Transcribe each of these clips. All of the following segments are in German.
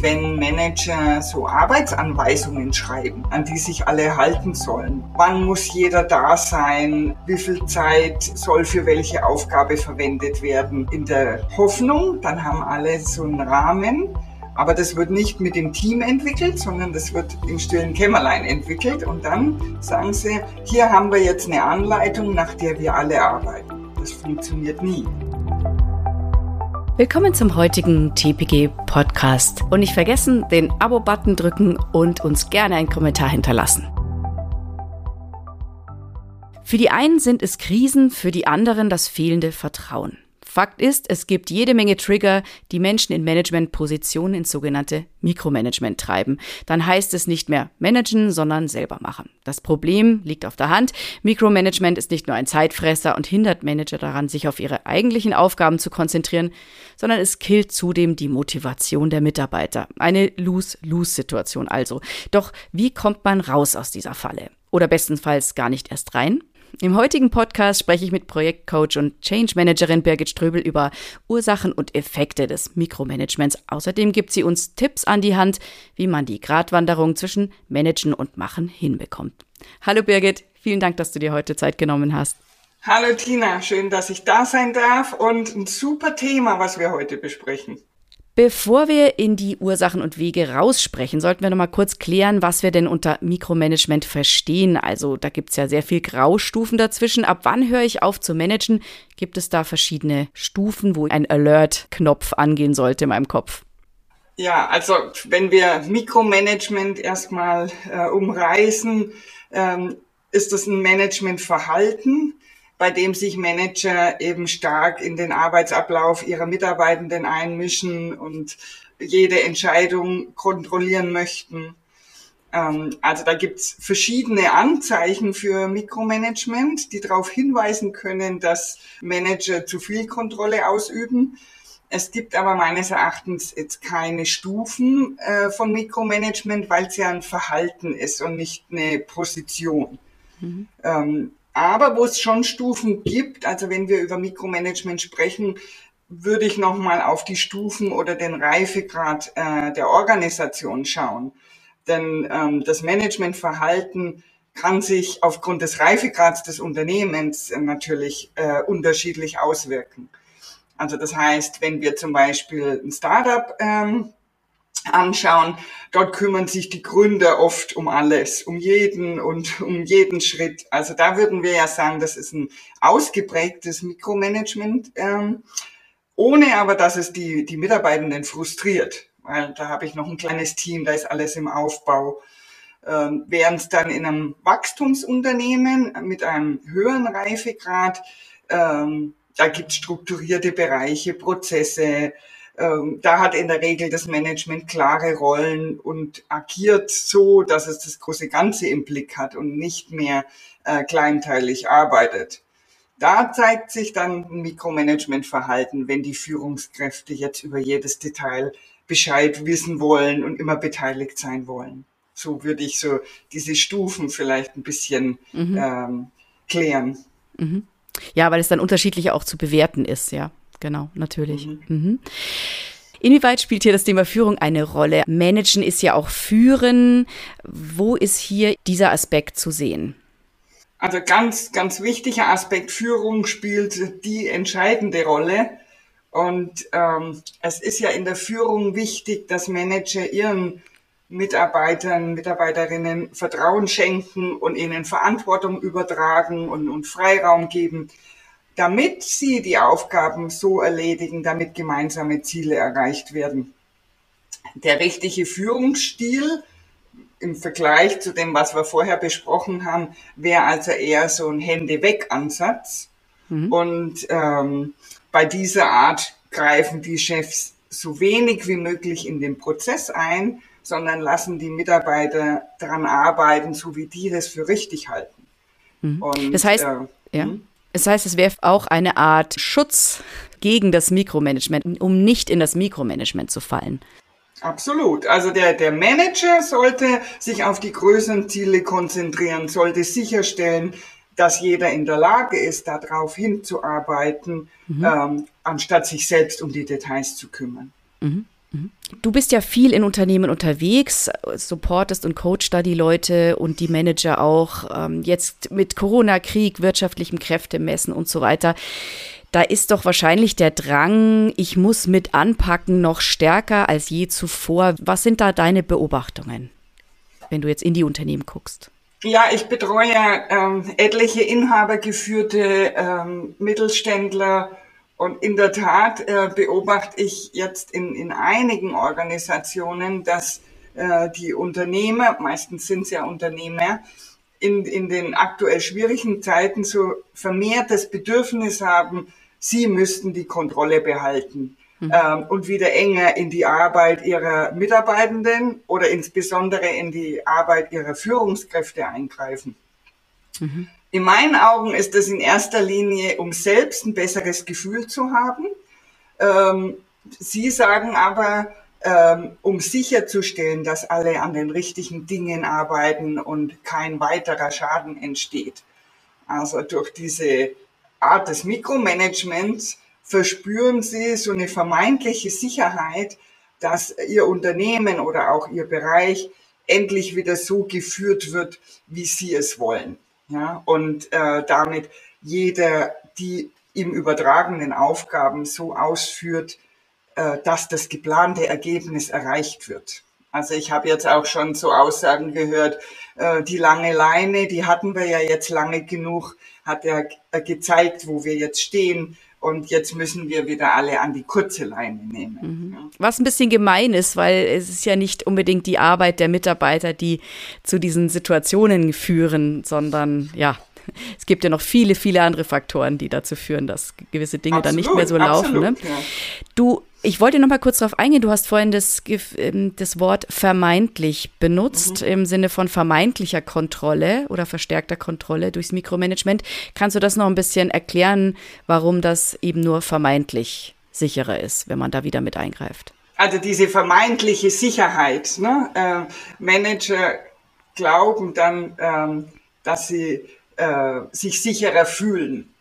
wenn Manager so Arbeitsanweisungen schreiben, an die sich alle halten sollen. Wann muss jeder da sein? Wie viel Zeit soll für welche Aufgabe verwendet werden? In der Hoffnung, dann haben alle so einen Rahmen. Aber das wird nicht mit dem Team entwickelt, sondern das wird im stillen Kämmerlein entwickelt. Und dann sagen sie, hier haben wir jetzt eine Anleitung, nach der wir alle arbeiten. Das funktioniert nie. Willkommen zum heutigen TPG Podcast. Und nicht vergessen, den Abo-Button drücken und uns gerne einen Kommentar hinterlassen. Für die einen sind es Krisen, für die anderen das fehlende Vertrauen. Fakt ist, es gibt jede Menge Trigger, die Menschen in Managementpositionen ins sogenannte Mikromanagement treiben. Dann heißt es nicht mehr managen, sondern selber machen. Das Problem liegt auf der Hand. Mikromanagement ist nicht nur ein Zeitfresser und hindert Manager daran, sich auf ihre eigentlichen Aufgaben zu konzentrieren, sondern es killt zudem die Motivation der Mitarbeiter. Eine Lose-Lose-Situation also. Doch wie kommt man raus aus dieser Falle? Oder bestenfalls gar nicht erst rein? Im heutigen Podcast spreche ich mit Projektcoach und Change Managerin Birgit Ströbel über Ursachen und Effekte des Mikromanagements. Außerdem gibt sie uns Tipps an die Hand, wie man die Gratwanderung zwischen Managen und Machen hinbekommt. Hallo Birgit, vielen Dank, dass du dir heute Zeit genommen hast. Hallo Tina, schön, dass ich da sein darf und ein super Thema, was wir heute besprechen. Bevor wir in die Ursachen und Wege raussprechen, sollten wir noch mal kurz klären, was wir denn unter Mikromanagement verstehen. Also da gibt es ja sehr viel Graustufen dazwischen. Ab wann höre ich auf zu managen? Gibt es da verschiedene Stufen, wo ein Alert-Knopf angehen sollte in meinem Kopf? Ja, also wenn wir Mikromanagement erstmal äh, umreißen, ähm, ist das ein Managementverhalten bei dem sich Manager eben stark in den Arbeitsablauf ihrer Mitarbeitenden einmischen und jede Entscheidung kontrollieren möchten. Ähm, also da gibt's verschiedene Anzeichen für Mikromanagement, die darauf hinweisen können, dass Manager zu viel Kontrolle ausüben. Es gibt aber meines Erachtens jetzt keine Stufen äh, von Mikromanagement, weil es ja ein Verhalten ist und nicht eine Position. Mhm. Aber wo es schon Stufen gibt, also wenn wir über Mikromanagement sprechen, würde ich nochmal auf die Stufen oder den Reifegrad äh, der Organisation schauen. Denn ähm, das Managementverhalten kann sich aufgrund des Reifegrads des Unternehmens äh, natürlich äh, unterschiedlich auswirken. Also das heißt, wenn wir zum Beispiel ein Startup ähm, anschauen, dort kümmern sich die Gründer oft um alles, um jeden und um jeden Schritt. Also da würden wir ja sagen, das ist ein ausgeprägtes Mikromanagement, ähm, ohne aber, dass es die, die Mitarbeitenden frustriert. Weil da habe ich noch ein kleines Team, da ist alles im Aufbau. Ähm, Während es dann in einem Wachstumsunternehmen mit einem höheren Reifegrad, ähm, da gibt es strukturierte Bereiche, Prozesse, da hat in der Regel das Management klare Rollen und agiert so, dass es das große Ganze im Blick hat und nicht mehr äh, kleinteilig arbeitet. Da zeigt sich dann ein Mikromanagementverhalten, wenn die Führungskräfte jetzt über jedes Detail Bescheid wissen wollen und immer beteiligt sein wollen. So würde ich so diese Stufen vielleicht ein bisschen mhm. ähm, klären. Mhm. Ja, weil es dann unterschiedlich auch zu bewerten ist, ja genau, natürlich. Mhm. Mhm. Inwieweit spielt hier das Thema Führung eine Rolle? Managen ist ja auch Führen. Wo ist hier dieser Aspekt zu sehen? Also ganz, ganz wichtiger Aspekt Führung spielt die entscheidende Rolle. Und ähm, es ist ja in der Führung wichtig, dass Manager ihren Mitarbeitern, Mitarbeiterinnen Vertrauen schenken und ihnen Verantwortung übertragen und, und Freiraum geben damit sie die Aufgaben so erledigen, damit gemeinsame Ziele erreicht werden. Der richtige Führungsstil im Vergleich zu dem, was wir vorher besprochen haben, wäre also eher so ein Hände-weg-Ansatz. Mhm. Und ähm, bei dieser Art greifen die Chefs so wenig wie möglich in den Prozess ein, sondern lassen die Mitarbeiter daran arbeiten, so wie die das für richtig halten. Mhm. Und, das heißt, äh, ja. Das heißt, es wäre auch eine Art Schutz gegen das Mikromanagement, um nicht in das Mikromanagement zu fallen. Absolut. Also der, der Manager sollte sich auf die größeren Ziele konzentrieren, sollte sicherstellen, dass jeder in der Lage ist, darauf hinzuarbeiten, mhm. ähm, anstatt sich selbst um die Details zu kümmern. Mhm. Mhm. Du bist ja viel in Unternehmen unterwegs, supportest und coachst da die Leute und die Manager auch. Ähm, jetzt mit Corona-Krieg, wirtschaftlichem Kräftemessen und so weiter. Da ist doch wahrscheinlich der Drang, ich muss mit anpacken, noch stärker als je zuvor. Was sind da deine Beobachtungen, wenn du jetzt in die Unternehmen guckst? Ja, ich betreue ähm, etliche inhabergeführte ähm, Mittelständler und in der Tat äh, beobachte ich jetzt in, in einigen Organisationen, dass äh, die Unternehmer, meistens sind es ja Unternehmer, in, in den aktuell schwierigen Zeiten so vermehrt das Bedürfnis haben, sie müssten die Kontrolle behalten mhm. ähm, und wieder enger in die Arbeit ihrer Mitarbeitenden oder insbesondere in die Arbeit ihrer Führungskräfte eingreifen. Mhm. In meinen Augen ist es in erster Linie, um selbst ein besseres Gefühl zu haben. Ähm, Sie sagen aber, ähm, um sicherzustellen, dass alle an den richtigen Dingen arbeiten und kein weiterer Schaden entsteht. Also durch diese Art des Mikromanagements verspüren Sie so eine vermeintliche Sicherheit, dass Ihr Unternehmen oder auch Ihr Bereich endlich wieder so geführt wird, wie Sie es wollen ja, und äh, damit jeder die ihm übertragenen Aufgaben so ausführt, äh, dass das geplante Ergebnis erreicht wird. Also ich habe jetzt auch schon so Aussagen gehört, äh, die lange Leine, die hatten wir ja jetzt lange genug, hat er äh, gezeigt, wo wir jetzt stehen. Und jetzt müssen wir wieder alle an die kurze Leine nehmen. Mhm. Was ein bisschen gemein ist, weil es ist ja nicht unbedingt die Arbeit der Mitarbeiter, die zu diesen Situationen führen, sondern ja, es gibt ja noch viele, viele andere Faktoren, die dazu führen, dass gewisse Dinge absolut, dann nicht mehr so laufen. Ne? Ja. Du ich wollte noch mal kurz darauf eingehen. Du hast vorhin das, ähm, das Wort vermeintlich benutzt, mhm. im Sinne von vermeintlicher Kontrolle oder verstärkter Kontrolle durchs Mikromanagement. Kannst du das noch ein bisschen erklären, warum das eben nur vermeintlich sicherer ist, wenn man da wieder mit eingreift? Also diese vermeintliche Sicherheit. Ne? Äh, Manager glauben dann, ähm, dass sie äh, sich sicherer fühlen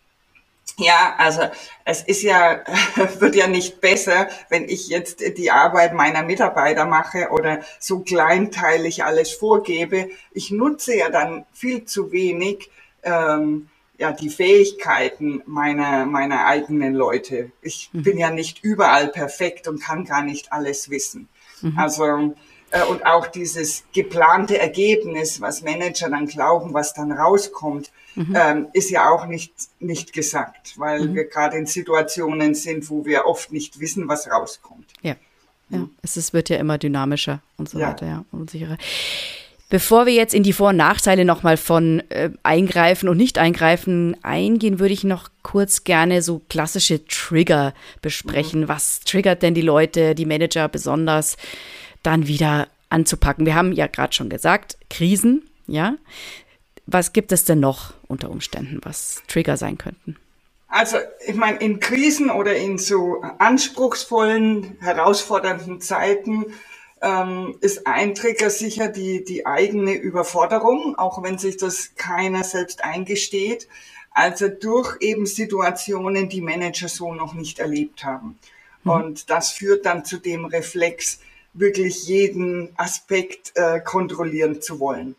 ja, also es ist ja, wird ja nicht besser, wenn ich jetzt die Arbeit meiner Mitarbeiter mache oder so kleinteilig alles vorgebe. Ich nutze ja dann viel zu wenig ähm, ja die Fähigkeiten meiner meiner eigenen Leute. Ich mhm. bin ja nicht überall perfekt und kann gar nicht alles wissen. Mhm. Also und auch dieses geplante Ergebnis, was Manager dann glauben, was dann rauskommt, mhm. ähm, ist ja auch nicht, nicht gesagt, weil mhm. wir gerade in Situationen sind, wo wir oft nicht wissen, was rauskommt. Ja, ja. Mhm. Es ist, wird ja immer dynamischer und so ja. weiter, ja, unsicherer. Bevor wir jetzt in die Vor- und Nachteile nochmal von äh, Eingreifen und Nicht-Eingreifen eingehen, würde ich noch kurz gerne so klassische Trigger besprechen. Mhm. Was triggert denn die Leute, die Manager besonders? Dann wieder anzupacken. Wir haben ja gerade schon gesagt, Krisen, ja. Was gibt es denn noch unter Umständen, was Trigger sein könnten? Also, ich meine, in Krisen oder in so anspruchsvollen, herausfordernden Zeiten ähm, ist ein Trigger sicher die, die eigene Überforderung, auch wenn sich das keiner selbst eingesteht. Also durch eben Situationen, die Manager so noch nicht erlebt haben. Mhm. Und das führt dann zu dem Reflex, wirklich jeden Aspekt äh, kontrollieren zu wollen.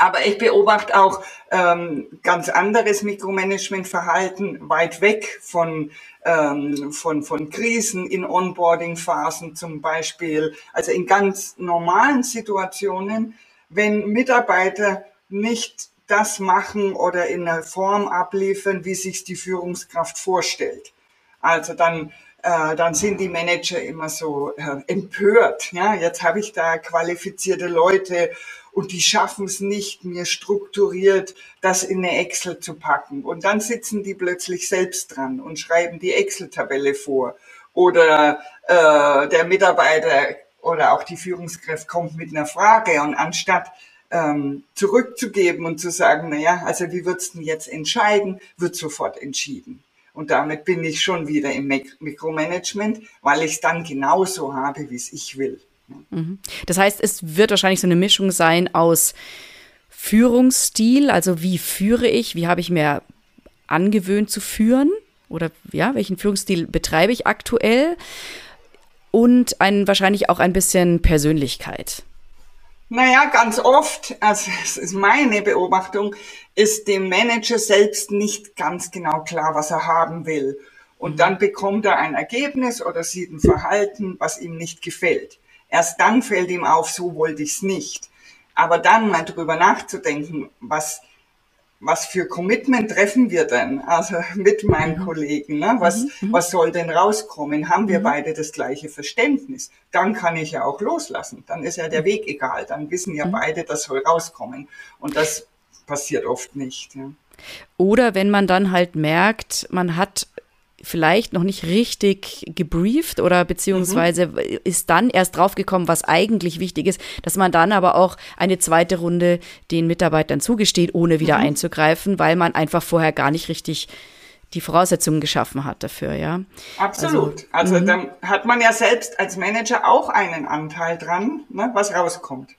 Aber ich beobachte auch ähm, ganz anderes Mikromanagementverhalten weit weg von, ähm, von, von Krisen in Onboarding-Phasen zum Beispiel. Also in ganz normalen Situationen, wenn Mitarbeiter nicht das machen oder in einer Form abliefern, wie sich die Führungskraft vorstellt. Also dann äh, dann sind die Manager immer so äh, empört. Ja, jetzt habe ich da qualifizierte Leute und die schaffen es nicht, mir strukturiert das in eine Excel zu packen. Und dann sitzen die plötzlich selbst dran und schreiben die Excel-Tabelle vor. Oder äh, der Mitarbeiter oder auch die Führungskraft kommt mit einer Frage und anstatt ähm, zurückzugeben und zu sagen, na ja, also wie wird's denn jetzt entscheiden, wird sofort entschieden. Und damit bin ich schon wieder im Mikromanagement, weil ich es dann genauso habe, wie es ich will. Mhm. Das heißt, es wird wahrscheinlich so eine Mischung sein aus Führungsstil, also wie führe ich, wie habe ich mir angewöhnt zu führen oder ja, welchen Führungsstil betreibe ich aktuell und ein, wahrscheinlich auch ein bisschen Persönlichkeit. Naja, ganz oft, also es ist meine Beobachtung, ist dem Manager selbst nicht ganz genau klar, was er haben will. Und mhm. dann bekommt er ein Ergebnis oder sieht ein Verhalten, was ihm nicht gefällt. Erst dann fällt ihm auf, so wollte ich es nicht. Aber dann mal drüber nachzudenken, was was für Commitment treffen wir denn? Also mit meinen mhm. Kollegen, ne? was, mhm. mhm. was soll denn rauskommen? Haben wir mhm. beide das gleiche Verständnis? Dann kann ich ja auch loslassen. Dann ist ja der Weg egal. Dann wissen ja mhm. beide, das soll rauskommen. Und das passiert oft nicht. Ja. Oder wenn man dann halt merkt, man hat vielleicht noch nicht richtig gebrieft oder beziehungsweise mhm. ist dann erst draufgekommen, was eigentlich wichtig ist, dass man dann aber auch eine zweite Runde den Mitarbeitern zugesteht, ohne wieder mhm. einzugreifen, weil man einfach vorher gar nicht richtig die Voraussetzungen geschaffen hat dafür, ja. Absolut. Also, also dann hat man ja selbst als Manager auch einen Anteil dran, ne, was rauskommt.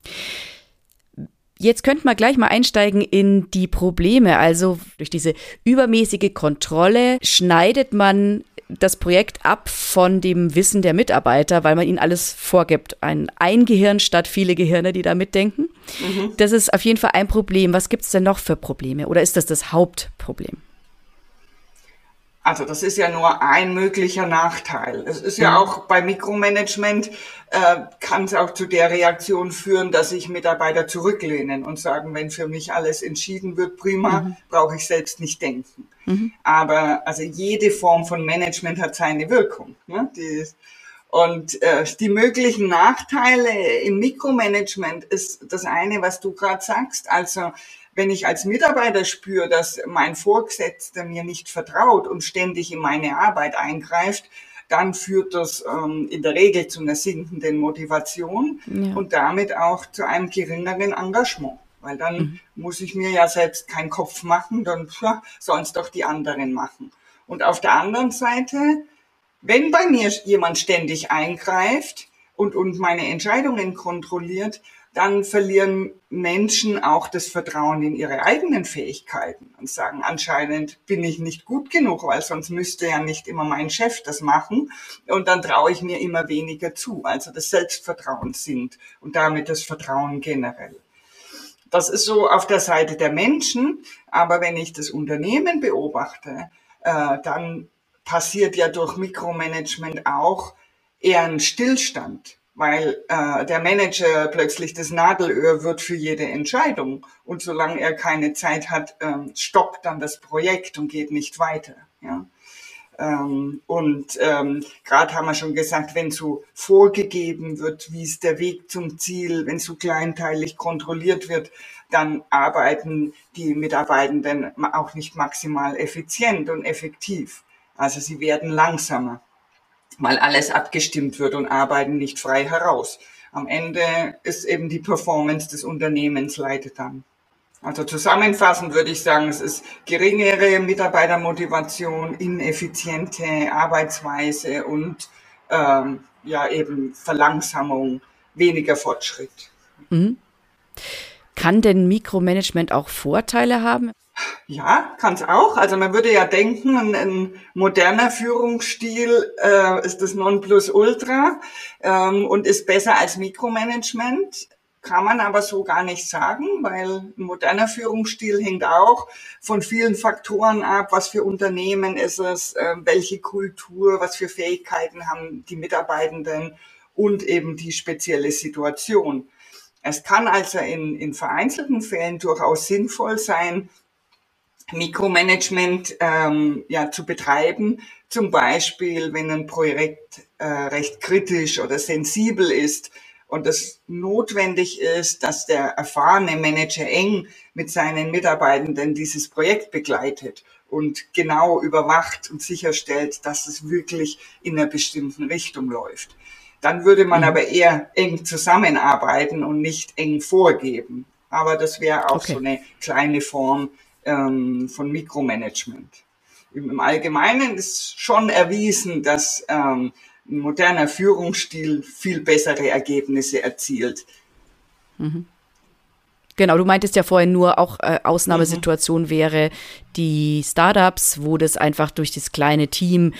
Jetzt könnte man gleich mal einsteigen in die Probleme. Also durch diese übermäßige Kontrolle schneidet man das Projekt ab von dem Wissen der Mitarbeiter, weil man ihnen alles vorgibt. Ein, ein Gehirn statt viele Gehirne, die da mitdenken. Mhm. Das ist auf jeden Fall ein Problem. Was gibt es denn noch für Probleme? Oder ist das das Hauptproblem? Also das ist ja nur ein möglicher Nachteil. Es ist ja, ja auch bei Mikromanagement, äh, kann es auch zu der Reaktion führen, dass sich Mitarbeiter zurücklehnen und sagen, wenn für mich alles entschieden wird, prima, mhm. brauche ich selbst nicht denken. Mhm. Aber also jede Form von Management hat seine Wirkung. Ne? Die, und äh, die möglichen Nachteile im Mikromanagement ist das eine, was du gerade sagst. Also wenn ich als Mitarbeiter spüre, dass mein Vorgesetzter mir nicht vertraut und ständig in meine Arbeit eingreift, dann führt das ähm, in der Regel zu einer sinkenden Motivation ja. und damit auch zu einem geringeren Engagement. Weil dann mhm. muss ich mir ja selbst keinen Kopf machen, dann ja, sollen es doch die anderen machen. Und auf der anderen Seite, wenn bei mir jemand ständig eingreift und, und meine Entscheidungen kontrolliert, dann verlieren Menschen auch das Vertrauen in ihre eigenen Fähigkeiten und sagen, anscheinend bin ich nicht gut genug, weil sonst müsste ja nicht immer mein Chef das machen und dann traue ich mir immer weniger zu. Also das Selbstvertrauen sinkt und damit das Vertrauen generell. Das ist so auf der Seite der Menschen, aber wenn ich das Unternehmen beobachte, äh, dann passiert ja durch Mikromanagement auch eher ein Stillstand weil äh, der Manager plötzlich das Nadelöhr wird für jede Entscheidung. Und solange er keine Zeit hat, ähm, stoppt dann das Projekt und geht nicht weiter. Ja? Ähm, und ähm, gerade haben wir schon gesagt, wenn so vorgegeben wird, wie ist der Weg zum Ziel, wenn so kleinteilig kontrolliert wird, dann arbeiten die Mitarbeitenden auch nicht maximal effizient und effektiv. Also sie werden langsamer weil alles abgestimmt wird und arbeiten nicht frei heraus. Am Ende ist eben die Performance des Unternehmens leidet dann. Also zusammenfassend würde ich sagen, es ist geringere Mitarbeitermotivation, ineffiziente Arbeitsweise und ähm, ja eben Verlangsamung, weniger Fortschritt. Mhm. Kann denn Mikromanagement auch Vorteile haben? Ja, kann es auch. Also man würde ja denken, ein, ein moderner Führungsstil äh, ist das Nonplusultra ähm, und ist besser als Mikromanagement. Kann man aber so gar nicht sagen, weil ein moderner Führungsstil hängt auch von vielen Faktoren ab. Was für Unternehmen ist es, äh, welche Kultur, was für Fähigkeiten haben die Mitarbeitenden und eben die spezielle Situation. Es kann also in, in vereinzelten Fällen durchaus sinnvoll sein, Mikromanagement ähm, ja, zu betreiben. Zum Beispiel, wenn ein Projekt äh, recht kritisch oder sensibel ist und es notwendig ist, dass der erfahrene Manager eng mit seinen Mitarbeitenden dieses Projekt begleitet und genau überwacht und sicherstellt, dass es wirklich in einer bestimmten Richtung läuft. Dann würde man mhm. aber eher eng zusammenarbeiten und nicht eng vorgeben. Aber das wäre auch okay. so eine kleine Form ähm, von Mikromanagement. Im Allgemeinen ist schon erwiesen, dass ähm, ein moderner Führungsstil viel bessere Ergebnisse erzielt. Mhm. Genau, du meintest ja vorhin nur, auch äh, Ausnahmesituation mhm. wäre die Startups, wo das einfach durch das kleine Team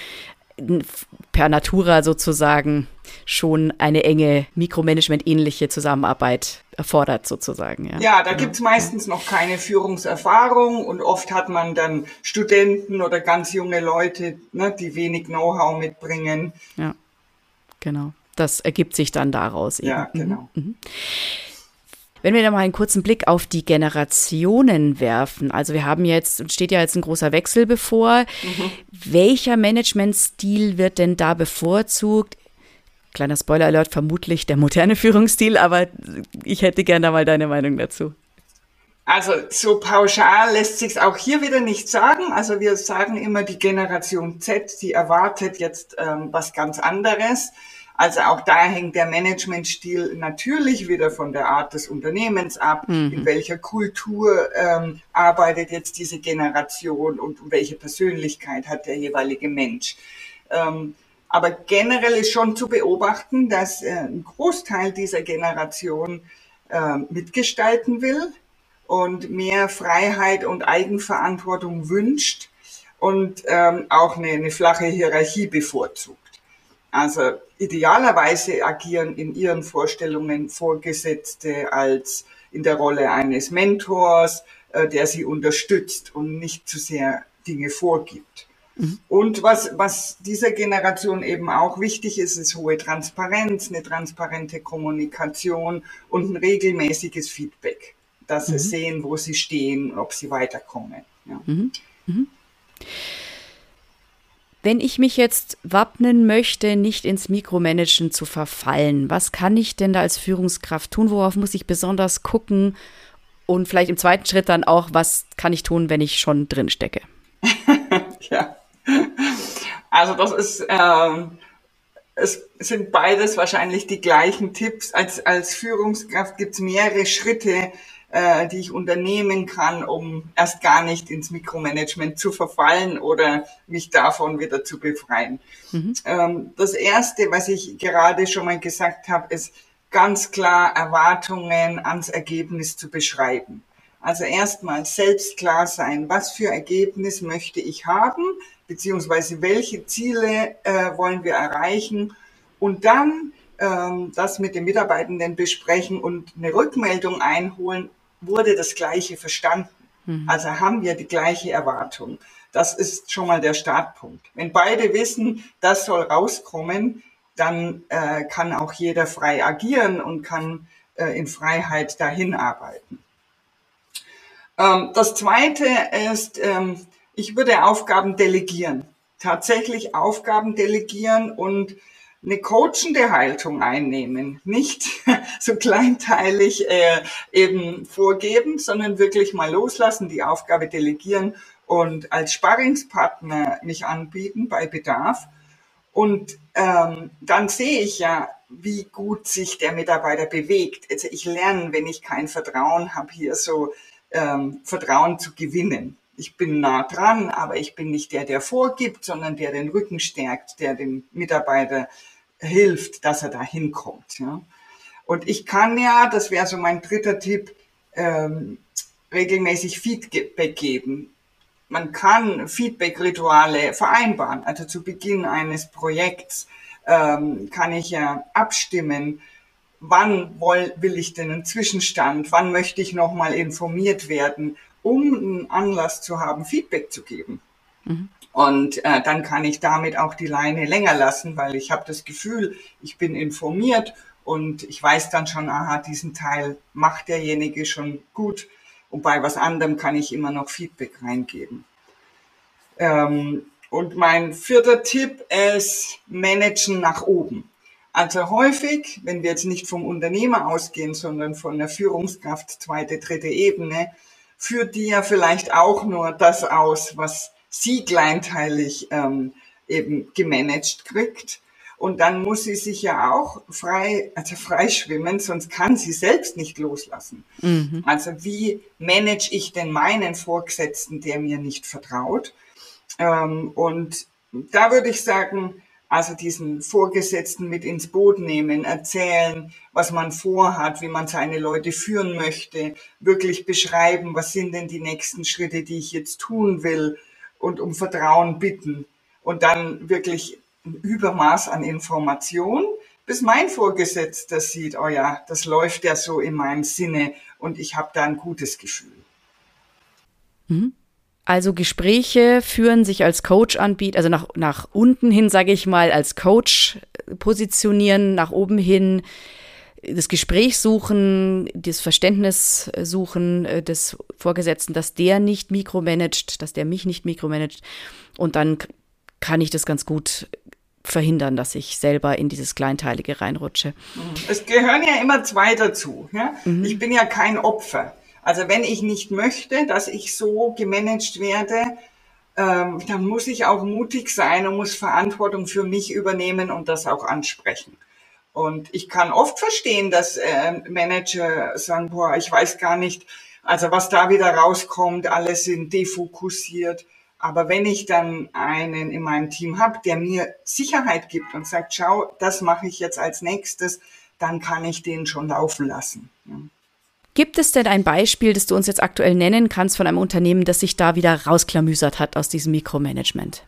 per Natura sozusagen schon eine enge Mikromanagement-ähnliche Zusammenarbeit erfordert sozusagen. Ja, ja da gibt's meistens noch keine Führungserfahrung und oft hat man dann Studenten oder ganz junge Leute, ne, die wenig Know-how mitbringen. Ja, genau. Das ergibt sich dann daraus. Eben. Ja, genau. Mhm. mhm. Wenn wir da mal einen kurzen Blick auf die Generationen werfen, also wir haben jetzt, steht ja jetzt ein großer Wechsel bevor. Mhm. Welcher Managementstil wird denn da bevorzugt? Kleiner Spoiler-Alert, vermutlich der moderne Führungsstil, aber ich hätte gerne mal deine Meinung dazu. Also so pauschal lässt sich auch hier wieder nicht sagen. Also wir sagen immer, die Generation Z, die erwartet jetzt ähm, was ganz anderes. Also auch da hängt der Managementstil natürlich wieder von der Art des Unternehmens ab, mhm. in welcher Kultur ähm, arbeitet jetzt diese Generation und welche Persönlichkeit hat der jeweilige Mensch. Ähm, aber generell ist schon zu beobachten, dass äh, ein Großteil dieser Generation äh, mitgestalten will und mehr Freiheit und Eigenverantwortung wünscht und ähm, auch eine, eine flache Hierarchie bevorzugt. Also idealerweise agieren in ihren Vorstellungen Vorgesetzte als in der Rolle eines Mentors, äh, der sie unterstützt und nicht zu sehr Dinge vorgibt. Und was, was dieser Generation eben auch wichtig ist, ist hohe Transparenz, eine transparente Kommunikation und ein regelmäßiges Feedback, dass mhm. sie sehen, wo sie stehen, ob sie weiterkommen. Ja. Mhm. mhm. Wenn ich mich jetzt wappnen möchte, nicht ins Mikromanagen zu verfallen, was kann ich denn da als Führungskraft tun? Worauf muss ich besonders gucken? Und vielleicht im zweiten Schritt dann auch, was kann ich tun, wenn ich schon drin stecke? ja. Also das ist, ähm, es sind beides wahrscheinlich die gleichen Tipps. Als, als Führungskraft gibt es mehrere Schritte, äh, die ich unternehmen kann, um erst gar nicht ins Mikromanagement zu verfallen oder mich davon wieder zu befreien. Mhm. Ähm, das Erste, was ich gerade schon mal gesagt habe, ist ganz klar Erwartungen ans Ergebnis zu beschreiben. Also erstmal selbst klar sein, was für Ergebnis möchte ich haben, beziehungsweise welche Ziele äh, wollen wir erreichen und dann ähm, das mit den Mitarbeitenden besprechen und eine Rückmeldung einholen, wurde das Gleiche verstanden. Mhm. Also haben wir die gleiche Erwartung. Das ist schon mal der Startpunkt. Wenn beide wissen, das soll rauskommen, dann äh, kann auch jeder frei agieren und kann äh, in Freiheit dahin arbeiten. Ähm, das Zweite ist, ähm, ich würde Aufgaben delegieren. Tatsächlich Aufgaben delegieren und eine coachende Haltung einnehmen, nicht so kleinteilig äh, eben vorgeben, sondern wirklich mal loslassen, die Aufgabe delegieren und als Sparringspartner mich anbieten bei Bedarf. Und ähm, dann sehe ich ja, wie gut sich der Mitarbeiter bewegt. Also ich lerne, wenn ich kein Vertrauen habe, hier so ähm, Vertrauen zu gewinnen ich bin nah dran, aber ich bin nicht der, der vorgibt, sondern der den Rücken stärkt, der dem Mitarbeiter hilft, dass er da hinkommt. Ja. Und ich kann ja, das wäre so mein dritter Tipp, ähm, regelmäßig Feedback geben. Man kann Feedback-Rituale vereinbaren. Also zu Beginn eines Projekts ähm, kann ich ja abstimmen, wann will, will ich denn einen Zwischenstand, wann möchte ich nochmal informiert werden um einen Anlass zu haben, Feedback zu geben. Mhm. Und äh, dann kann ich damit auch die Leine länger lassen, weil ich habe das Gefühl, ich bin informiert und ich weiß dann schon, aha, diesen Teil macht derjenige schon gut und bei was anderem kann ich immer noch Feedback reingeben. Ähm, und mein vierter Tipp ist Managen nach oben. Also häufig, wenn wir jetzt nicht vom Unternehmer ausgehen, sondern von der Führungskraft zweite, dritte Ebene, führt die ja vielleicht auch nur das aus, was sie kleinteilig ähm, eben gemanagt kriegt. Und dann muss sie sich ja auch frei, also frei schwimmen, sonst kann sie selbst nicht loslassen. Mhm. Also wie manage ich denn meinen Vorgesetzten, der mir nicht vertraut? Ähm, und da würde ich sagen, also diesen Vorgesetzten mit ins Boot nehmen, erzählen, was man vorhat, wie man seine Leute führen möchte, wirklich beschreiben, was sind denn die nächsten Schritte, die ich jetzt tun will und um Vertrauen bitten und dann wirklich ein Übermaß an Information, bis mein Vorgesetzter sieht, oh ja, das läuft ja so in meinem Sinne und ich habe da ein gutes Gefühl. Mhm. Also Gespräche führen, sich als Coach anbieten, also nach, nach unten hin, sage ich mal, als Coach positionieren, nach oben hin das Gespräch suchen, das Verständnis suchen äh, des Vorgesetzten, dass der nicht mikromanagt, dass der mich nicht mikromanagt. Und dann kann ich das ganz gut verhindern, dass ich selber in dieses Kleinteilige reinrutsche. Es gehören ja immer zwei dazu. Ja? Mhm. Ich bin ja kein Opfer. Also wenn ich nicht möchte, dass ich so gemanagt werde, ähm, dann muss ich auch mutig sein und muss Verantwortung für mich übernehmen und das auch ansprechen. Und ich kann oft verstehen, dass äh, Manager sagen, boah, ich weiß gar nicht, also was da wieder rauskommt, alle sind defokussiert. Aber wenn ich dann einen in meinem Team habe, der mir Sicherheit gibt und sagt, schau, das mache ich jetzt als nächstes, dann kann ich den schon laufen lassen. Ja. Gibt es denn ein Beispiel, das du uns jetzt aktuell nennen kannst von einem Unternehmen, das sich da wieder rausklamüsert hat aus diesem Mikromanagement?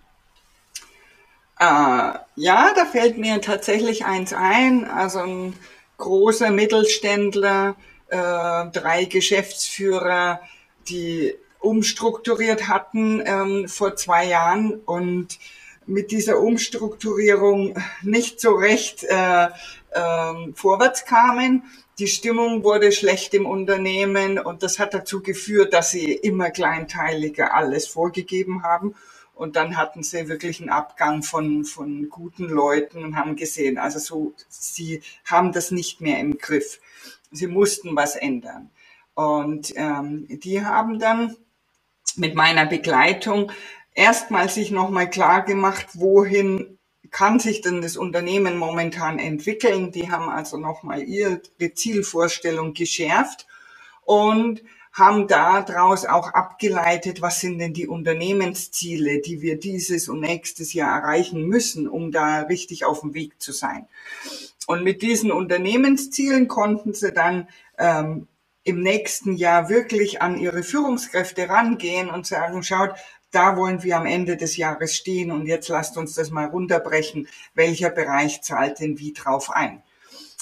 Äh, ja, da fällt mir tatsächlich eins ein. Also ein großer Mittelständler, äh, drei Geschäftsführer, die umstrukturiert hatten ähm, vor zwei Jahren und mit dieser Umstrukturierung nicht so recht äh, äh, vorwärts kamen die Stimmung wurde schlecht im Unternehmen und das hat dazu geführt, dass sie immer kleinteiliger alles vorgegeben haben. Und dann hatten sie wirklich einen Abgang von, von guten Leuten und haben gesehen, also so, sie haben das nicht mehr im Griff. Sie mussten was ändern. Und ähm, die haben dann mit meiner Begleitung erstmal sich nochmal klar gemacht, wohin kann sich denn das Unternehmen momentan entwickeln? Die haben also nochmal ihre Zielvorstellung geschärft und haben daraus auch abgeleitet, was sind denn die Unternehmensziele, die wir dieses und nächstes Jahr erreichen müssen, um da richtig auf dem Weg zu sein. Und mit diesen Unternehmenszielen konnten sie dann ähm, im nächsten Jahr wirklich an ihre Führungskräfte rangehen und sagen, schaut, da wollen wir am Ende des Jahres stehen und jetzt lasst uns das mal runterbrechen, welcher Bereich zahlt denn wie drauf ein.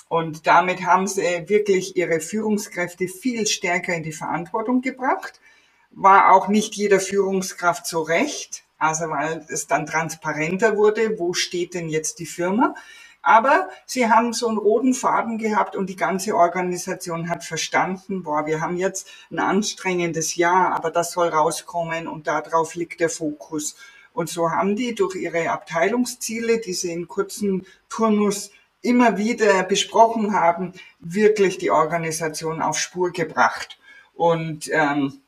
Und damit haben sie wirklich ihre Führungskräfte viel stärker in die Verantwortung gebracht. War auch nicht jeder Führungskraft so recht, also weil es dann transparenter wurde, wo steht denn jetzt die Firma. Aber sie haben so einen roten Faden gehabt und die ganze Organisation hat verstanden, boah, wir haben jetzt ein anstrengendes Jahr, aber das soll rauskommen und darauf liegt der Fokus. Und so haben die durch ihre Abteilungsziele, die sie in kurzen Turnus immer wieder besprochen haben, wirklich die Organisation auf Spur gebracht. Und ähm,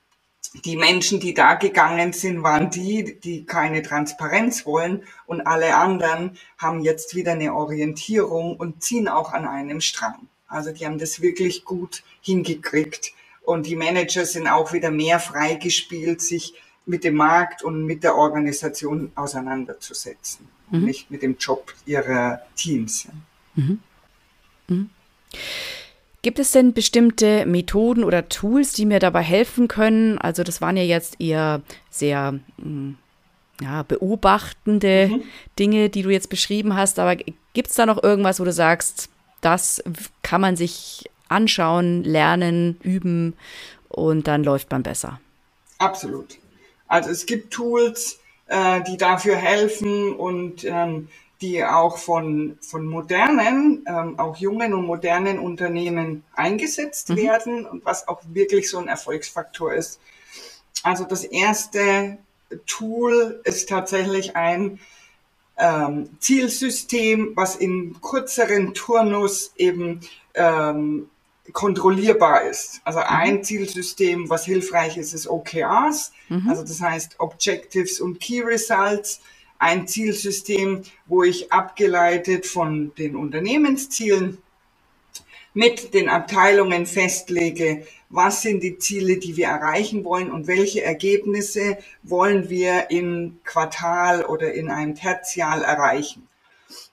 die Menschen, die da gegangen sind, waren die, die keine Transparenz wollen und alle anderen haben jetzt wieder eine Orientierung und ziehen auch an einem Strang. Also die haben das wirklich gut hingekriegt und die Manager sind auch wieder mehr freigespielt, sich mit dem Markt und mit der Organisation auseinanderzusetzen, mhm. nicht mit dem Job ihrer Teams. Mhm. Mhm. Gibt es denn bestimmte Methoden oder Tools, die mir dabei helfen können? Also das waren ja jetzt eher sehr hm, ja, beobachtende mhm. Dinge, die du jetzt beschrieben hast. Aber gibt es da noch irgendwas, wo du sagst, das kann man sich anschauen, lernen, üben und dann läuft man besser? Absolut. Also es gibt Tools, äh, die dafür helfen und ähm, die auch von, von modernen, ähm, auch jungen und modernen Unternehmen eingesetzt mhm. werden und was auch wirklich so ein Erfolgsfaktor ist. Also das erste Tool ist tatsächlich ein ähm, Zielsystem, was in kürzeren Turnus eben ähm, kontrollierbar ist. Also mhm. ein Zielsystem, was hilfreich ist, ist OKRs, mhm. also das heißt Objectives und Key Results ein Zielsystem, wo ich abgeleitet von den Unternehmenszielen mit den Abteilungen festlege, was sind die Ziele, die wir erreichen wollen und welche Ergebnisse wollen wir im Quartal oder in einem Tertial erreichen.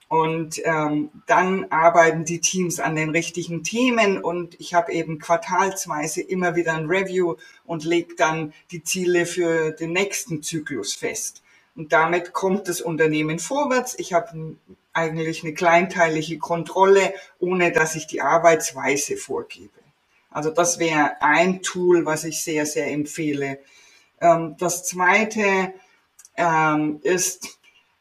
Und ähm, dann arbeiten die Teams an den richtigen Themen und ich habe eben quartalsweise immer wieder ein Review und lege dann die Ziele für den nächsten Zyklus fest Und damit kommt das Unternehmen vorwärts. Ich habe eigentlich eine kleinteilige Kontrolle, ohne dass ich die Arbeitsweise vorgebe. Also das wäre ein Tool, was ich sehr, sehr empfehle. Ähm, das zweite ähm, ist,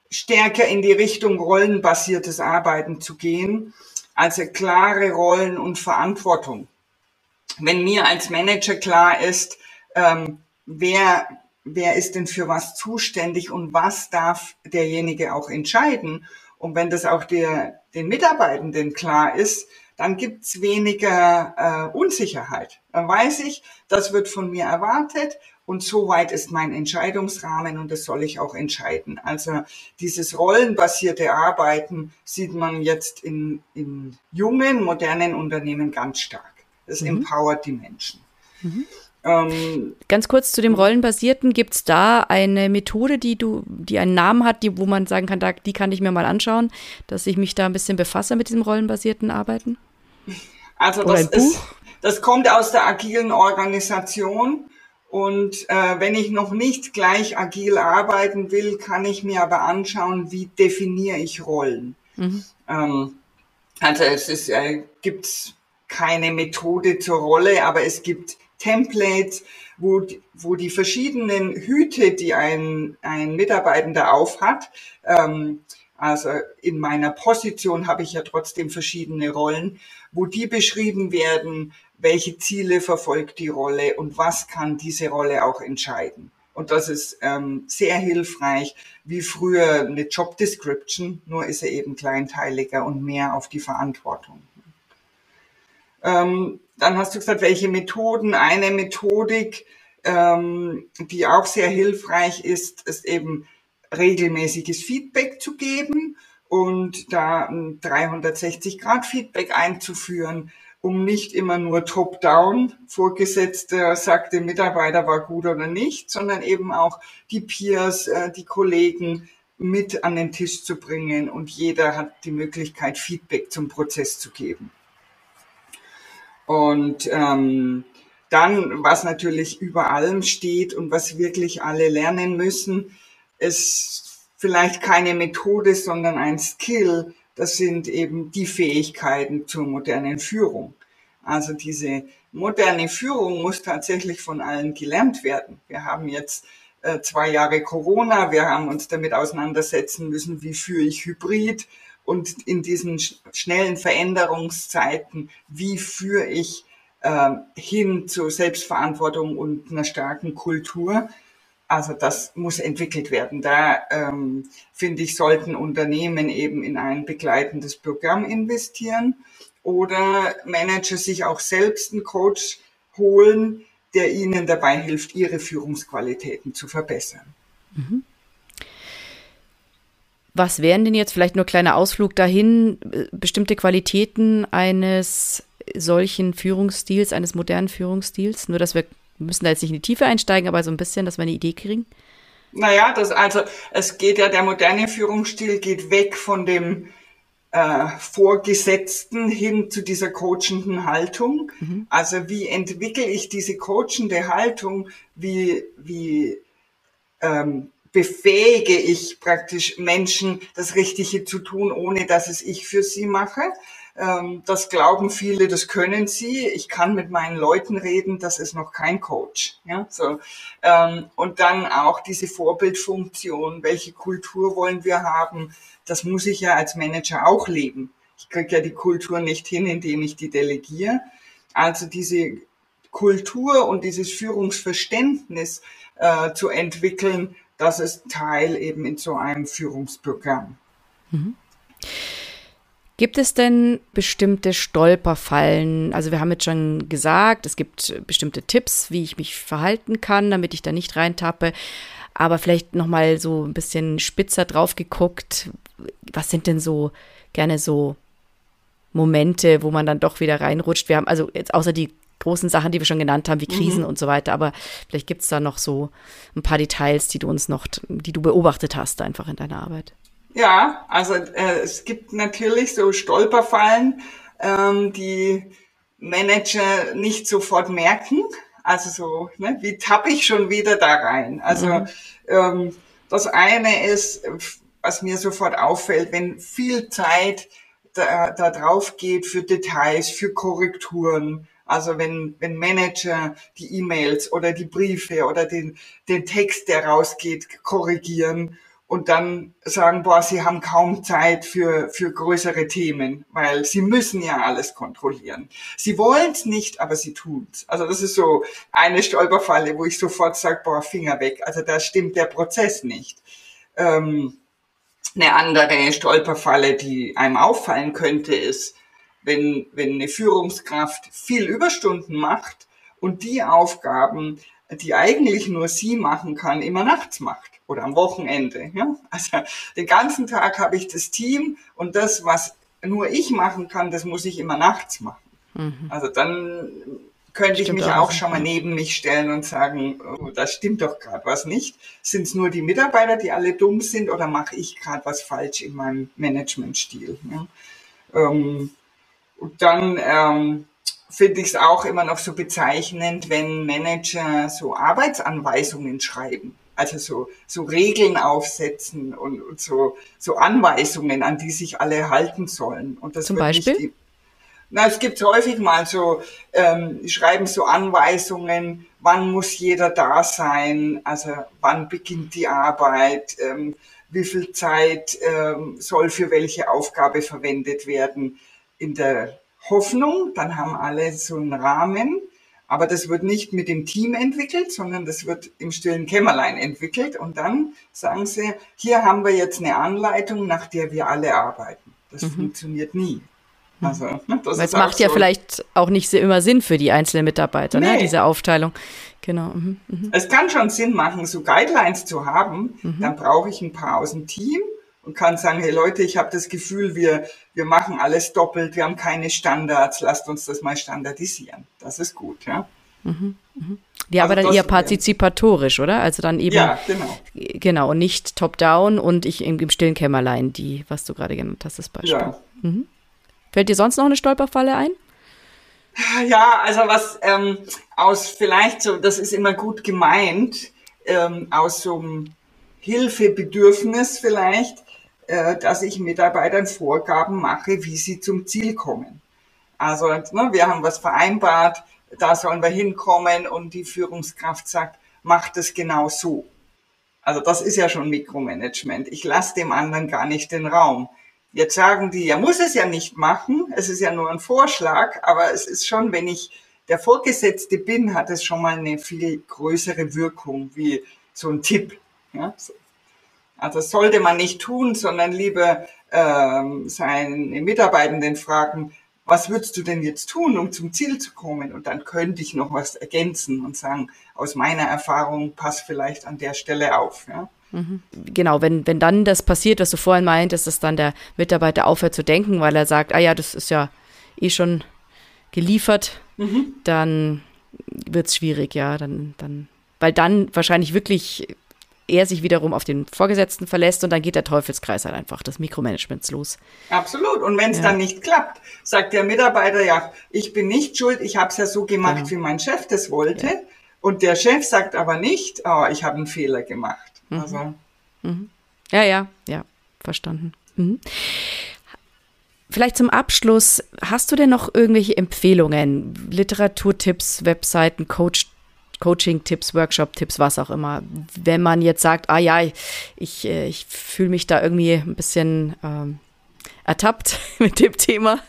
stärker in die Richtung rollenbasiertes Arbeiten zu gehen, also klare Rollen und Verantwortung. Wenn mir als Manager klar ist, ähm, wer, wer ist denn für was zuständig und was darf derjenige auch entscheiden, und wenn das auch der, den Mitarbeitenden klar ist, dann gibt's weniger äh, Unsicherheit. Dann weiß ich, das wird von mir erwartet und soweit ist mein Entscheidungsrahmen und das soll ich auch entscheiden. Also dieses rollenbasierte Arbeiten sieht man jetzt in, in jungen, modernen Unternehmen ganz stark. Das mhm. empowert die Menschen. Mhm. Ähm, Ganz kurz zu dem Rollenbasierten, gibt es da eine Methode, die du, die einen Namen hat, die, wo man sagen kann, da, die kann ich mir mal anschauen, dass ich mich da ein bisschen befasse mit diesem rollenbasierten Arbeiten? Also das, ist, das kommt aus der agilen Organisation und äh, wenn ich noch nicht gleich agil arbeiten will, kann ich mir aber anschauen, wie definiere ich Rollen. Mhm. Ähm, also es ist, äh, gibt keine Methode zur Rolle, aber es gibt Templates, wo, wo die verschiedenen Hüte, die ein, ein Mitarbeitender aufhat, ähm, also in meiner Position habe ich ja trotzdem verschiedene Rollen, wo die beschrieben werden, welche Ziele verfolgt die Rolle und was kann diese Rolle auch entscheiden. Und das ist ähm, sehr hilfreich, wie früher eine Job Description, nur ist er eben kleinteiliger und mehr auf die Verantwortung. Ähm, dann hast du gesagt, welche Methoden. Eine Methodik, ähm, die auch sehr hilfreich ist, ist eben regelmäßiges Feedback zu geben und da ein 360-Grad-Feedback einzuführen, um nicht immer nur top-down, Vorgesetzter sagt, der Mitarbeiter war gut oder nicht, sondern eben auch die Peers, äh, die Kollegen mit an den Tisch zu bringen und jeder hat die Möglichkeit, Feedback zum Prozess zu geben. Und ähm, dann, was natürlich über allem steht und was wirklich alle lernen müssen, ist vielleicht keine Methode, sondern ein Skill. Das sind eben die Fähigkeiten zur modernen Führung. Also diese moderne Führung muss tatsächlich von allen gelernt werden. Wir haben jetzt äh, zwei Jahre Corona, wir haben uns damit auseinandersetzen müssen, wie führe ich Hybrid, und in diesen schnellen Veränderungszeiten, wie führe ich äh, hin zu Selbstverantwortung und einer starken Kultur. Also das muss entwickelt werden. Da ähm, finde ich, sollten Unternehmen eben in ein begleitendes Programm investieren oder Manager sich auch selbst einen Coach holen, der ihnen dabei hilft, ihre Führungsqualitäten zu verbessern. Mhm. Was wären denn jetzt vielleicht nur kleiner Ausflug dahin, äh, bestimmte Qualitäten eines solchen Führungsstils, eines modernen Führungsstils? Nur, dass wir, wir müssen da jetzt nicht in die Tiefe einsteigen, aber so ein bisschen, dass wir eine Idee kriegen. Naja, das, also es geht ja, der moderne Führungsstil geht weg von dem äh, Vorgesetzten hin zu dieser coachenden Haltung. Mhm. Also wie entwickle ich diese coachende Haltung? Wie, wie ähm, befähige ich praktisch Menschen, das Richtige zu tun, ohne dass es ich für sie mache. Ähm, das glauben viele, das können sie. Ich kann mit meinen Leuten reden, das ist noch kein Coach. Ja, so. Ähm, und dann auch diese Vorbildfunktion. Welche Kultur wollen wir haben? Das muss ich ja als Manager auch leben. Ich kriege ja die Kultur nicht hin, indem ich die delegiere. Also diese Kultur und dieses Führungsverständnis äh, zu entwickeln, das ist Teil eben in so einem Führungsprogramm. Mhm. Gibt es denn bestimmte Stolperfallen? Also wir haben jetzt schon gesagt, es gibt bestimmte Tipps, wie ich mich verhalten kann, damit ich da nicht reintappe. Aber vielleicht noch mal so ein bisschen spitzer drauf geguckt. Was sind denn so gerne so Momente, wo man dann doch wieder reinrutscht? Wir haben also jetzt außer die großen Sachen, die wir schon genannt haben, wie Krisen mhm. und so weiter. Aber vielleicht gibt es da noch so ein paar Details, die du uns noch, die du beobachtet hast, einfach in deiner Arbeit. Ja, also äh, es gibt natürlich so Stolperfallen, ähm, die Manager nicht sofort merken. Also so, ne, wie tappe ich schon wieder da rein? Also mhm. ähm, Das eine ist, was mir sofort auffällt, wenn viel Zeit da, da drauf geht für Details, für Korrekturen, also wenn, wenn Manager die E-Mails oder die Briefe oder den, den Text, der rausgeht, korrigieren und dann sagen, boah, sie haben kaum Zeit für, für größere Themen, weil sie müssen ja alles kontrollieren. Sie wollen es nicht, aber sie tun's. Also das ist so eine Stolperfalle, wo ich sofort sage, boah, Finger weg. Also da stimmt der Prozess nicht. Ähm, eine andere Stolperfalle, die einem auffallen könnte, ist, wenn, wenn eine Führungskraft viel Überstunden macht und die Aufgaben, die eigentlich nur sie machen kann, immer nachts macht oder am Wochenende. Ja? Also den ganzen Tag habe ich das Team und das, was nur ich machen kann, das muss ich immer nachts machen. Mhm. Also dann könnte stimmt ich mich auch, auch schon mal neben mich stellen und sagen, oh, das stimmt doch gerade was nicht. Sind es nur die Mitarbeiter, die alle dumm sind oder mache ich gerade was falsch in meinem Managementstil? Ja? Ähm, und dann ähm, finde ich es auch immer noch so bezeichnend, wenn Manager so Arbeitsanweisungen schreiben also so, so Regeln aufsetzen und, und so, so Anweisungen, an die sich alle halten sollen. Und das Zum Beispiel? Na, es gibt häufig mal so, ähm, schreiben so Anweisungen, wann muss jeder da sein, also wann beginnt die Arbeit, ähm, wie viel Zeit ähm, soll für welche Aufgabe verwendet werden. In der Hoffnung, dann haben alle so einen Rahmen, aber das wird nicht mit dem Team entwickelt, sondern das wird im stillen Kämmerlein entwickelt. Und dann sagen sie, hier haben wir jetzt eine Anleitung, nach der wir alle arbeiten. Das mhm. funktioniert nie. Mhm. Also, ne, das es macht ja vielleicht auch nicht immer Sinn für die einzelnen Mitarbeiter, ne, nee. ne, diese Aufteilung. Genau. Mhm. Mhm. Es kann schon Sinn machen, so Guidelines zu haben. Mhm. Dann brauche ich ein paar aus dem Team und kann sagen, hey Leute, ich habe das Gefühl, wir, wir machen alles doppelt, wir haben keine Standards, lasst uns das mal standardisieren. Das ist gut, ja. Mhm, mhm. Ja, also aber dann eher partizipatorisch, oder? Also dann eben. Ja, genau. Genau, und nicht top-down und ich im, im, stillen Kämmerlein, die, was du gerade genannt hast, das Beispiel. Ja. Mhm. Fällt dir sonst noch eine Stolperfalle ein? Ja, also was ähm, aus vielleicht so, das ist immer gut gemeint, ähm, aus so einem Hilfebedürfnis vielleicht, dass ich Mitarbeitern Vorgaben mache, wie sie zum Ziel kommen. Also ne, wir haben was vereinbart, da sollen wir hinkommen und die Führungskraft sagt, mach das genau so. Also das ist ja schon Mikromanagement. Ich lasse dem anderen gar nicht den Raum. Jetzt sagen die, er muss es ja nicht machen, es ist ja nur ein Vorschlag, aber es ist schon, wenn ich der Vorgesetzte bin, hat es schon mal eine viel größere Wirkung wie so ein Tipp. Ja. Also das sollte man nicht tun, sondern lieber ähm, seinen Mitarbeitenden fragen, was würdest du denn jetzt tun, um zum Ziel zu kommen? Und dann könnte ich noch was ergänzen und sagen, aus meiner Erfahrung, pass vielleicht an der Stelle auf. Ja? Mhm. Genau, wenn, wenn dann das passiert, was du vorhin meintest, dass dann der Mitarbeiter aufhört zu denken, weil er sagt, ah ja, das ist ja eh schon geliefert, mhm. dann wird es schwierig, ja, dann, dann, weil dann wahrscheinlich wirklich er sich wiederum auf den Vorgesetzten verlässt und dann geht der Teufelskreis halt einfach des Mikromanagements los. Absolut. Und wenn es ja. dann nicht klappt, sagt der Mitarbeiter ja, ich bin nicht schuld, ich habe es ja so gemacht, genau. wie mein Chef das wollte. Ja. Und der Chef sagt aber nicht, oh, ich habe einen Fehler gemacht. Mhm. Also. Mhm. Ja, ja, ja, verstanden. Mhm. Vielleicht zum Abschluss, hast du denn noch irgendwelche Empfehlungen, Literaturtipps, Webseiten, Coach Coaching-Tipps, Workshop-Tipps, was auch immer. Wenn man jetzt sagt, ah ja, ich, äh, ich fühle mich da irgendwie ein bisschen ähm, ertappt mit dem Thema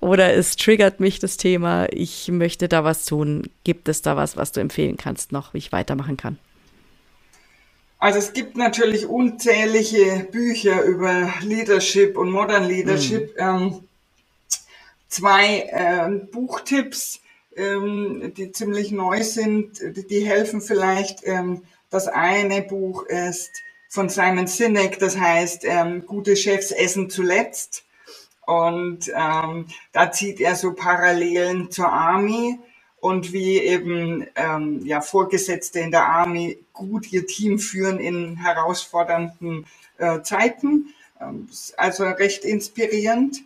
oder es triggert mich das Thema, ich möchte da was tun. Gibt es da was, was du empfehlen kannst noch, wie ich weitermachen kann? Also es gibt natürlich unzählige Bücher über Leadership und Modern Leadership. Mhm. Ähm, zwei äh, Buchtipps ähm, die ziemlich neu sind, die helfen vielleicht. Ähm, das eine Buch ist von Simon Sinek, das heißt ähm, Gute Chefs essen zuletzt. Und ähm, da zieht er so Parallelen zur Army und wie eben ähm, ja, Vorgesetzte in der Army gut ihr Team führen in herausfordernden äh, Zeiten. Ähm, also recht inspirierend.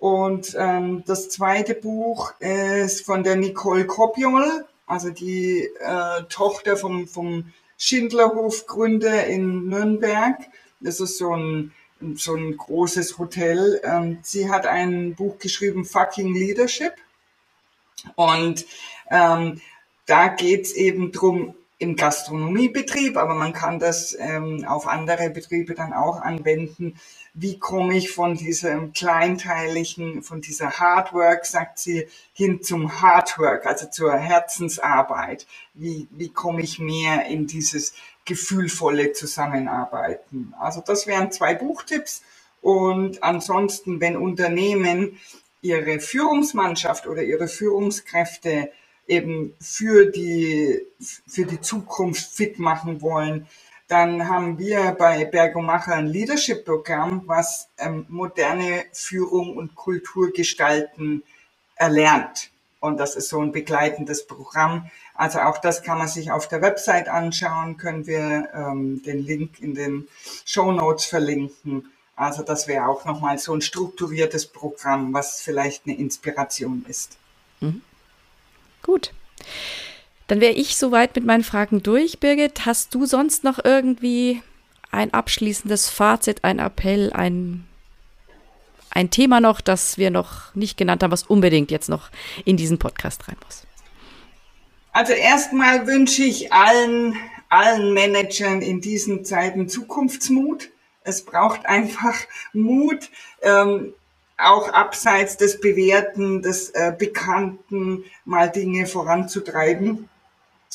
Und ähm, das zweite Buch ist von der Nicole Kopiol, also die äh, Tochter vom, vom Schindlerhof gründe in Nürnberg. Das ist so ein, so ein großes Hotel. Ähm, sie hat ein Buch geschrieben, Fucking Leadership. Und ähm, da geht's eben drum im Gastronomiebetrieb, aber man kann das ähm, auf andere Betriebe dann auch anwenden. Wie komme ich von diesem kleinteiligen, von dieser Hardwork, sagt sie, hin zum Hardwork, also zur Herzensarbeit? Wie, wie komme ich mehr in dieses gefühlvolle Zusammenarbeiten? Also das wären zwei Buchtipps. Und ansonsten, wenn Unternehmen ihre Führungsmannschaft oder ihre Führungskräfte eben für die, für die Zukunft fit machen wollen, dann haben wir bei Bergomacher ein Leadership-Programm, was ähm, moderne Führung und Kultur gestalten erlernt. Und das ist so ein begleitendes Programm. Also auch das kann man sich auf der Website anschauen, können wir ähm, den Link in den Show Notes verlinken. Also das wäre auch nochmal so ein strukturiertes Programm, was vielleicht eine Inspiration ist. Mhm. Gut. Dann wäre ich soweit mit meinen Fragen durch, Birgit. Hast du sonst noch irgendwie ein abschließendes Fazit, ein Appell, ein, ein Thema noch, das wir noch nicht genannt haben, was unbedingt jetzt noch in diesen Podcast rein muss? Also erstmal wünsche ich allen, allen Managern in diesen Zeiten Zukunftsmut. Es braucht einfach Mut. Ähm, auch abseits des Bewährten, des äh, Bekannten mal Dinge voranzutreiben.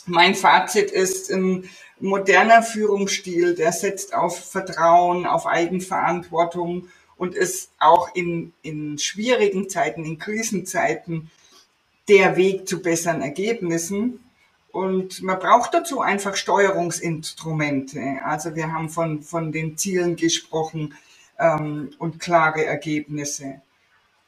Mein Fazit ist ein moderner Führungsstil, der setzt auf Vertrauen, auf Eigenverantwortung und ist auch in, in schwierigen Zeiten, in Krisenzeiten der Weg zu besseren Ergebnissen. Und man braucht dazu einfach Steuerungsinstrumente. Also wir haben von, von den Zielen gesprochen, ähm, und klare Ergebnisse.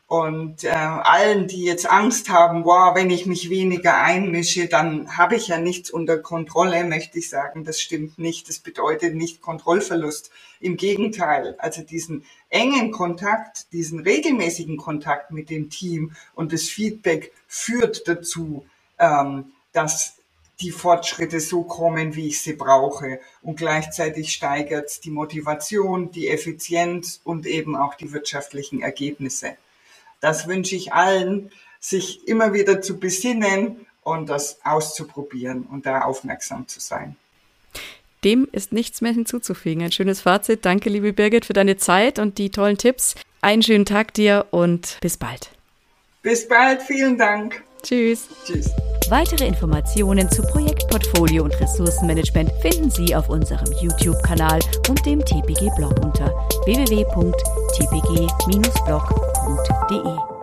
Und äh, allen, die jetzt Angst haben, wow, wenn ich mich weniger einmische, dann habe ich ja nichts unter Kontrolle, möchte ich sagen, das stimmt nicht. Das bedeutet nicht Kontrollverlust. Im Gegenteil, also diesen engen Kontakt, diesen regelmäßigen Kontakt mit dem Team und das Feedback führt dazu, ähm, dass die Fortschritte so kommen, wie ich sie brauche. Und gleichzeitig steigert die Motivation, die Effizienz und eben auch die wirtschaftlichen Ergebnisse. Das wünsche ich allen, sich immer wieder zu besinnen und das auszuprobieren und da aufmerksam zu sein. Dem ist nichts mehr hinzuzufügen. Ein schönes Fazit. Danke, liebe Birgit, für deine Zeit und die tollen Tipps. Einen schönen Tag dir und bis bald. Bis bald, vielen Dank. Tschüss. Tschüss. Weitere Informationen zu Projektportfolio und Ressourcenmanagement finden Sie auf unserem YouTube-Kanal und dem TPG-Blog unter www.tpg-blog.de.